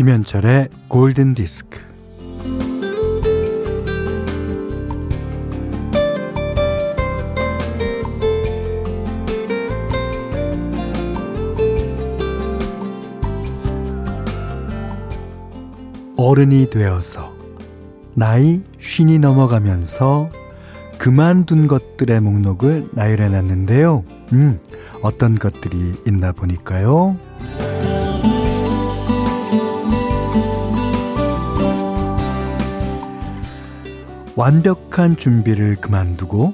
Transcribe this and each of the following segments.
김현철의 골든 디스크. 어른이 되어서 나이 쉰이 넘어가면서 그만둔 것들의 목록을 나열해 놨는데요. 음, 어떤 것들이 있나 보니까요. 완벽한 준비를 그만두고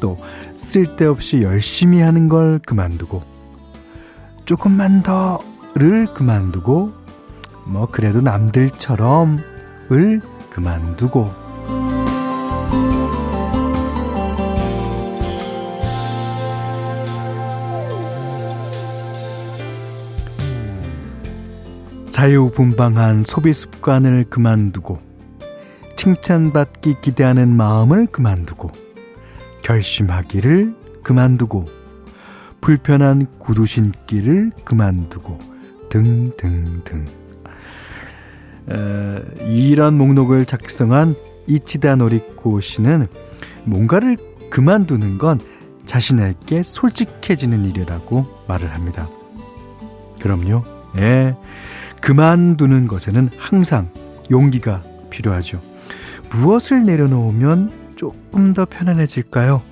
또 쓸데없이 열심히 하는 걸 그만두고 조금만 더를 그만두고 뭐 그래도 남들처럼을 그만두고. 자유분방한 소비 습관을 그만두고 칭찬받기 기대하는 마음을 그만두고 결심하기를 그만두고 불편한 구두 신기를 그만두고 등등등 에, 이런 목록을 작성한 이치다 노리코 씨는 뭔가를 그만두는 건 자신에게 솔직해지는 일이라고 말을 합니다. 그럼요. 예. 그만두는 것에는 항상 용기가 필요하죠. 무엇을 내려놓으면 조금 더 편안해질까요?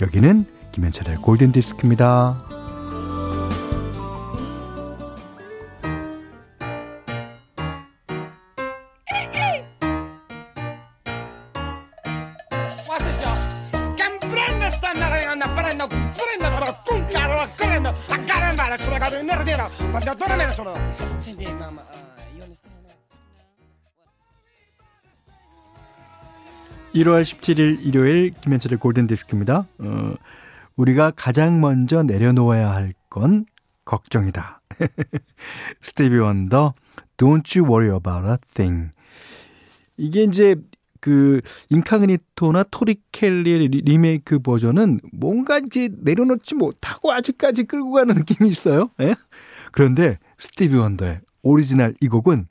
여기는 김현철의 골든 디스크입니다. Senti mamma 1월 17일 일요일 김현철의 골든 디스크입니다. 어, 우리가 가장 먼저 내려놓아야 할 건 걱정이다. 스티비 원더 Don't You Worry About a Thing. 이게 이제 그 인카그니토나 토리 켈리의 리메이크 버전은 뭔가 이제 내려놓지 못하고 아직까지 끌고 가는 느낌이 있어요. 예? 그런데 스티비 원더의 오리지널 이 곡은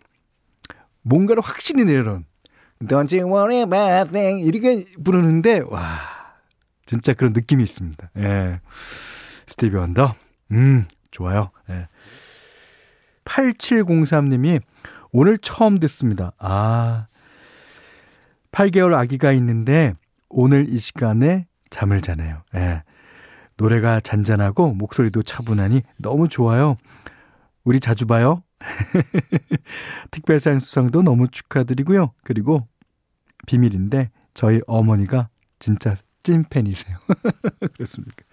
뭔가를 확실히 내려놓은 Don't you worry about a thing. 이렇게 부르는데, 와, 진짜 그런 느낌이 있습니다. 예. 스티비 원더. 음, 좋아요. 예. 8703님이 오늘 처음 듣습니다. 아, 8개월 아기가 있는데 오늘 이 시간에 잠을 자네요. 예. 노래가 잔잔하고 목소리도 차분하니 너무 좋아요. 우리 자주 봐요. 특별상 수상도 너무 축하드리고요. 그리고 비밀인데 저희 어머니가 진짜 찐팬이세요. 그렇습니까?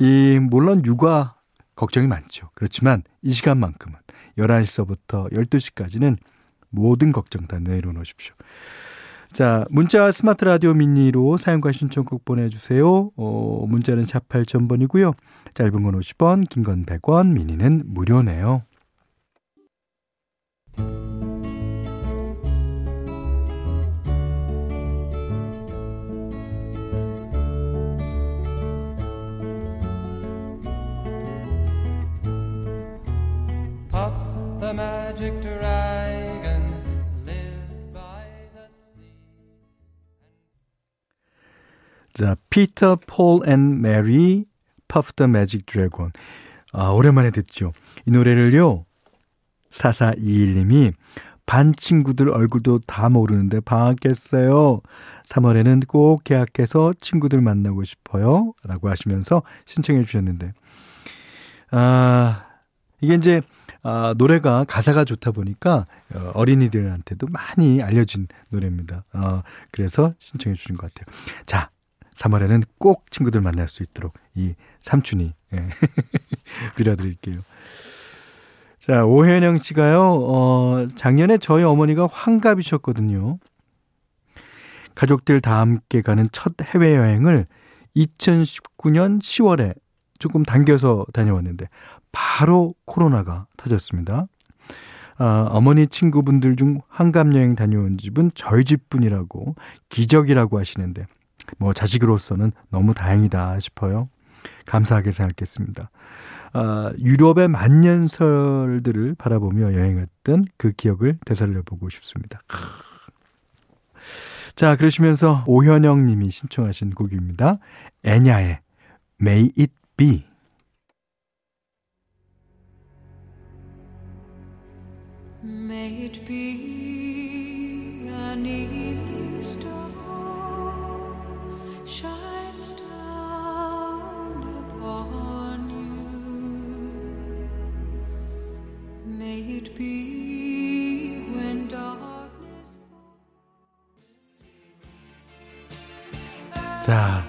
이 물론 육아 걱정이 많죠. 그렇지만 이 시간만큼은 11시서부터 12시까지는 모든 걱정 다 내려놓으십시오. 자, 문자 스마트 라디오 미니로 사용과 신청곡 보내주세요. 어, 문자는 샵 8000번이고요. 짧은 건 50원, 긴 건 100원, 미니는 무료네요. dragon lived 자, 피터 폴 앤 메리 Puff the magic dragon. 아, 오랜만에 듣죠. 이 노래를요. 4421님이 반 친구들 얼굴도 다 모르는데 방학했어요. 3월에는 꼭 개학해서 친구들 만나고 싶어요. 라고 하시면서 신청해 주셨는데. 아, 이게 이제 아, 노래가 가사가 좋다 보니까 어, 어린이들한테도 많이 알려진 노래입니다. 어, 그래서 신청해 주신 것 같아요. 자, 3월에는 꼭 친구들 만날 수 있도록 이 삼촌이 예. 빌어드릴게요. 자, 오현영 씨가요, 어, 작년에 저희 어머니가 환갑이셨거든요. 가족들 다 함께 가는 첫 해외여행을 2019년 10월에 조금 당겨서 다녀왔는데 바로 코로나가 터졌습니다. 아, 어머니 친구분들 중 한감여행 다녀온 집은 저희 집뿐이라고 기적이라고 하시는데 뭐 자식으로서는 너무 다행이다 싶어요. 감사하게 생각했습니다. 아, 유럽의 만년설들을 바라보며 여행했던 그 기억을 되살려보고 싶습니다. 자, 그러시면서 오현영 님이 신청하신 곡입니다. 애냐의 May It Be. May it be an 자,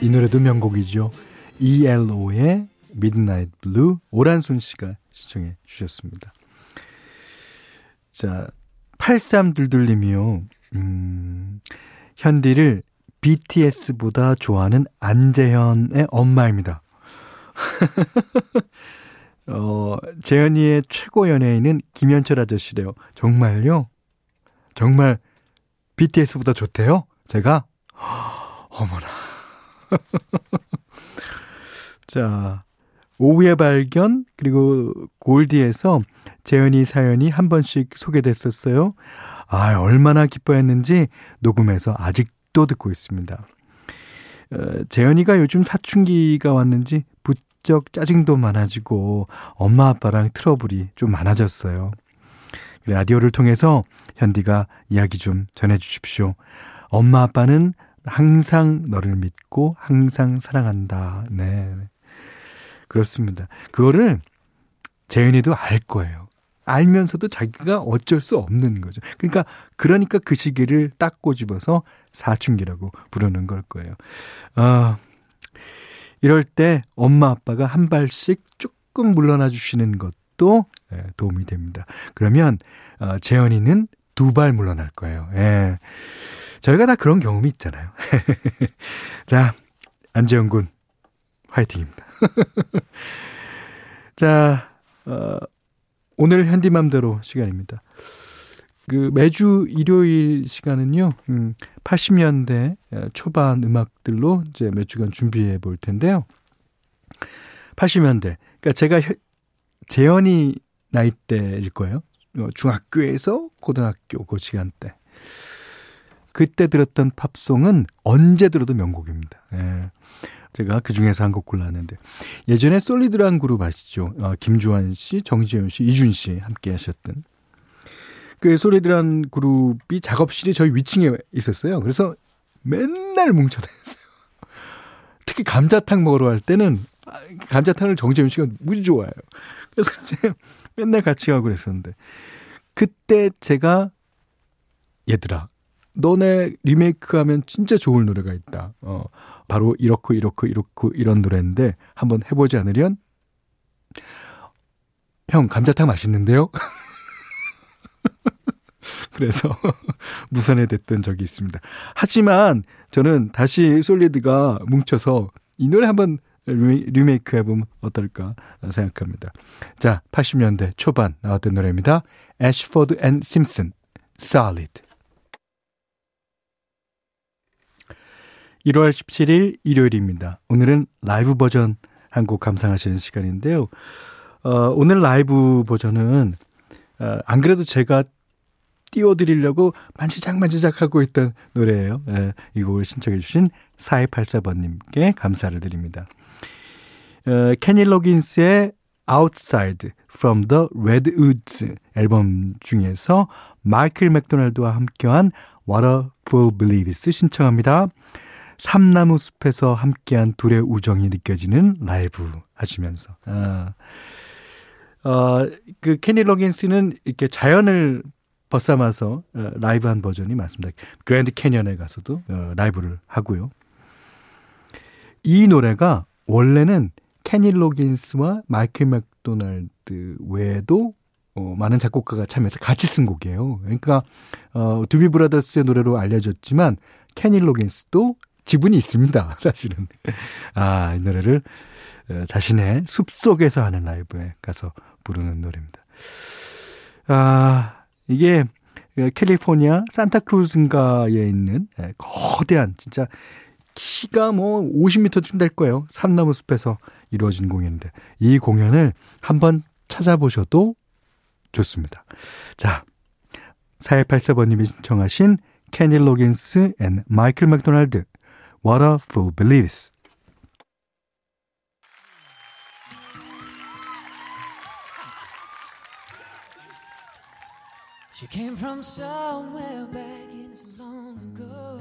이 노래도 명곡이죠. ELO의 Midnight Blue 오란순 씨가 시청해 주셨습니다. 자, 8322님이요. 음, 현디를 BTS보다 좋아하는 안재현의 엄마입니다. 어, 재현이의 최고 연예인은 김현철 아저씨래요. 정말요? 정말 BTS보다 좋대요? 제가? 어머나. 자, 오후의 발견, 그리고 골디에서 재현이 사연이 한 번씩 소개됐었어요. 아, 얼마나 기뻐했는지 녹음해서 아직도 듣고 있습니다. 어, 재현이가 요즘 사춘기가 왔는지 부쩍 짜증도 많아지고 엄마 아빠랑 트러블이 좀 많아졌어요. 라디오를 통해서 현디가 이야기 좀 전해 주십시오. 엄마 아빠는 항상 너를 믿고 항상 사랑한다. 네. 그렇습니다. 그거를 재현이도 알 거예요. 알면서도 자기가 어쩔 수 없는 거죠. 그러니까 그러니까 그 시기를 딱 꼬집어서 사춘기라고 부르는 걸 거예요. 아 이럴 때 엄마 아빠가 한 발씩 조금 물러나 주시는 것도 예, 도움이 됩니다. 그러면 어, 재현이는 두 발 물러날 거예요. 예. 저희가 다 그런 경험이 있잖아요. 자, 안재영 군 화이팅입니다. 자, 어, 오늘 현디맘대로 시간입니다. 그 매주 일요일 시간은요, 음, 80년대 초반 음악들로 이제 몇 주간 준비해 볼 텐데요. 80년대. 그러니까 제가 재현이 나이대일 거예요. 어, 중학교에서 고등학교 그 시간대. 그때 들었던 팝송은 언제 들어도 명곡입니다. 예. 제가 그 중에서 한 곡 골랐는데 예전에 솔리드란 그룹 아시죠? 어, 김주환 씨, 정지현 씨, 이준 씨 함께 하셨던 그 솔리드란 그룹이 작업실이 저희 위층에 있었어요. 그래서 맨날 뭉쳐 다녔어요. 특히 감자탕 먹으러 갈 때는 감자탕을 정재윤 씨가 무지 좋아해요. 그래서 제가 맨날 같이 가고 그랬었는데 그때 제가 얘들아 너네 리메이크하면 진짜 좋을 노래가 있다. 어, 바로 이렇고 이렇고 이렇고 이런 노래인데 한번 해보지 않으련? 형 감자탕 맛있는데요? 그래서 무산이 됐던 적이 있습니다. 하지만 저는 다시 솔리드가 뭉쳐서 이 노래 한번 리메이크 해보면 어떨까 생각합니다. 자, 80년대 초반 나왔던 노래입니다. 애쉬포드 앤 심슨, Solid. 1월 17일 일요일입니다. 오늘은 라이브 버전 한 곡 감상하시는 시간인데요. 어, 오늘 라이브 버전은 어, 안 그래도 제가 띄워드리려고 만지작 만지작 하고 있던 노래예요. 예, 이 곡을 신청해 주신 4284번님께 감사를 드립니다. 어, 케니 로긴스의 Outside from the Redwoods 앨범 중에서 마이클 맥도날드와 함께한 What a Fool Believes 신청합니다. 삼나무 숲에서 함께한 둘의 우정이 느껴지는 라이브 하시면서. 아, 어, 그 케니 로긴스는 이렇게 자연을 벗삼아서 어, 라이브한 버전이 많습니다. 그랜드 캐년에 가서도 어, 라이브를 하고요. 이 노래가 원래는 케니 로긴스와 마이클 맥도날드 외에도 어, 많은 작곡가가 참여해서 같이 쓴 곡이에요. 그러니까 어, 두비 브라더스의 노래로 알려졌지만 케니 로긴스도 지분이 있습니다. 사실은. 아, 이 노래를 어, 자신의 숲속에서 하는 라이브에 가서 부르는 노래입니다. 아, 이게 캘리포니아 산타크루즈인가에 있는 예, 거대한 진짜 키가 뭐 50m쯤 될 거예요. 삼나무 숲에서 이루어진 공연인데 이 공연을 한번 찾아보셔도 좋습니다. 자, 4184번님이 신청하신 케니 로긴스 앤 마이클 맥도날드 What a Fool Believes She came from somewhere back in long ago.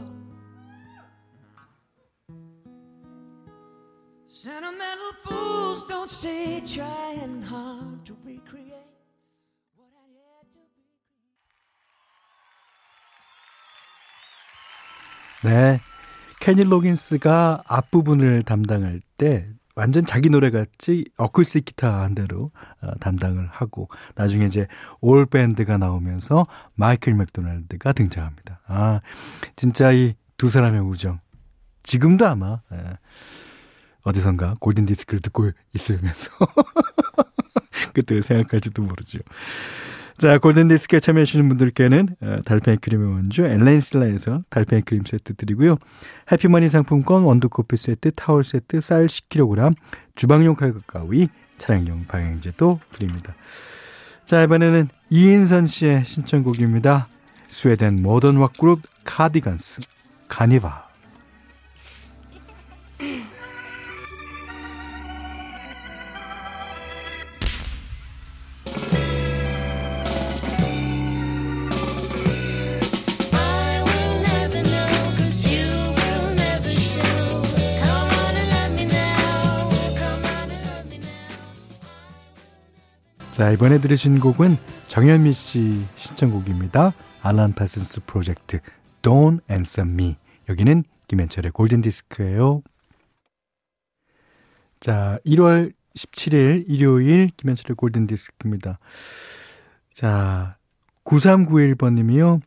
Sentimental fools don't say trying hard to recreate what I had to be. 네. 케니 로긴스가 앞부분을 담당할 때 완전 자기 노래 같이 어쿠스틱 기타 한 대로 어, 담당을 하고 나중에 이제 올 밴드가 나오면서 마이클 맥도날드가 등장합니다. 아 진짜 이 두 사람의 우정 지금도 아마 예, 어디선가 골든 디스크를 듣고 있으면서 그때를 생각할지도 모르죠. 자, 골든디스크에 참여해주시는 분들께는 어, 달팽이 크림의 원주 엘렌실라에서 달팽이 크림 세트 드리고요. 해피머니 상품권, 원두커피 세트, 타월 세트, 쌀 10kg, 주방용 칼과 가위, 차량용 방향제도 드립니다. 자, 이번에는 이인선 씨의 신청곡입니다. 스웨덴 모던 락그룹 카디건스, 카니바. 자, 이번에 들으신 곡은 정현미 씨 신청곡입니다. 알란 파슨스 프로젝트 Don't Answer Me. 여기는 김현철의 골든 디스크예요. 자, 1월 17일 일요일 김현철의 골든 디스크입니다. 자, 9391번 님이요.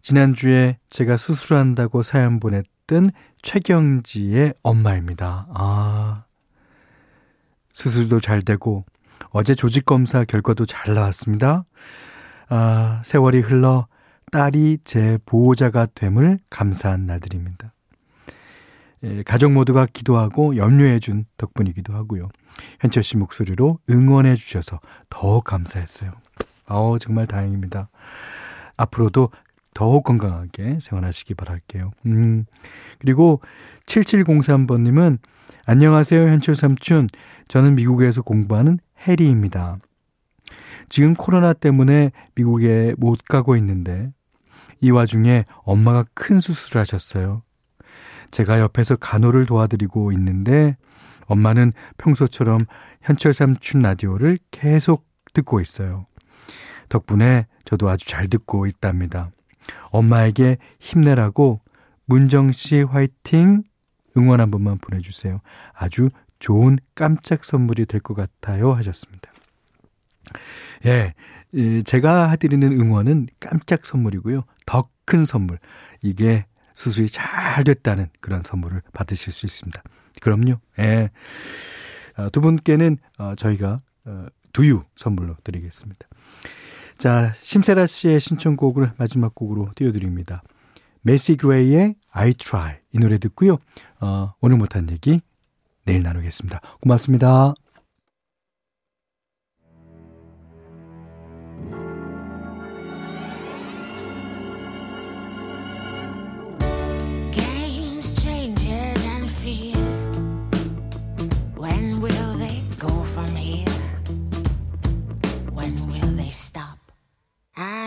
지난주에 제가 수술한다고 사연 보냈던 최경지의 엄마입니다. 아. 수술도 잘 되고 어제 조직검사 결과도 잘 나왔습니다. 아, 세월이 흘러 딸이 제 보호자가 됨을 감사한 날들입니다. 예, 가족 모두가 기도하고 염려해 준 덕분이기도 하고요. 현철 씨 목소리로 응원해 주셔서 더욱 감사했어요. 어 정말 다행입니다. 앞으로도 더욱 건강하게 생활하시기 바랄게요. 음, 그리고 7703번님은 안녕하세요, 현철 삼촌. 저는 미국에서 공부하는 해리입니다. 지금 코로나 때문에 미국에 못 가고 있는데 이 와중에 엄마가 큰 수술을 하셨어요. 제가 옆에서 간호를 도와드리고 있는데 엄마는 평소처럼 현철 삼촌 라디오를 계속 듣고 있어요. 덕분에 저도 아주 잘 듣고 있답니다. 엄마에게 힘내라고 문정 씨 화이팅 응원 한 번만 보내주세요. 아주 좋은 깜짝 선물이 될 것 같아요 하셨습니다. 예, 제가 해드리는 응원은 깜짝 선물이고요. 더 큰 선물. 이게 수술이 잘 됐다는 그런 선물을 받으실 수 있습니다. 그럼요. 예. 어, 두 분께는 어, 저희가 어, 두유 선물로 드리겠습니다. 자, 심세라 씨의 신청곡을 마지막 곡으로 띄워드립니다. 메시 그레이의 I Try 이 노래 듣고요. 어, 오늘 못한 얘기 내일 나누겠습니다. 고맙습니다.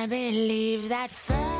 I believe that first.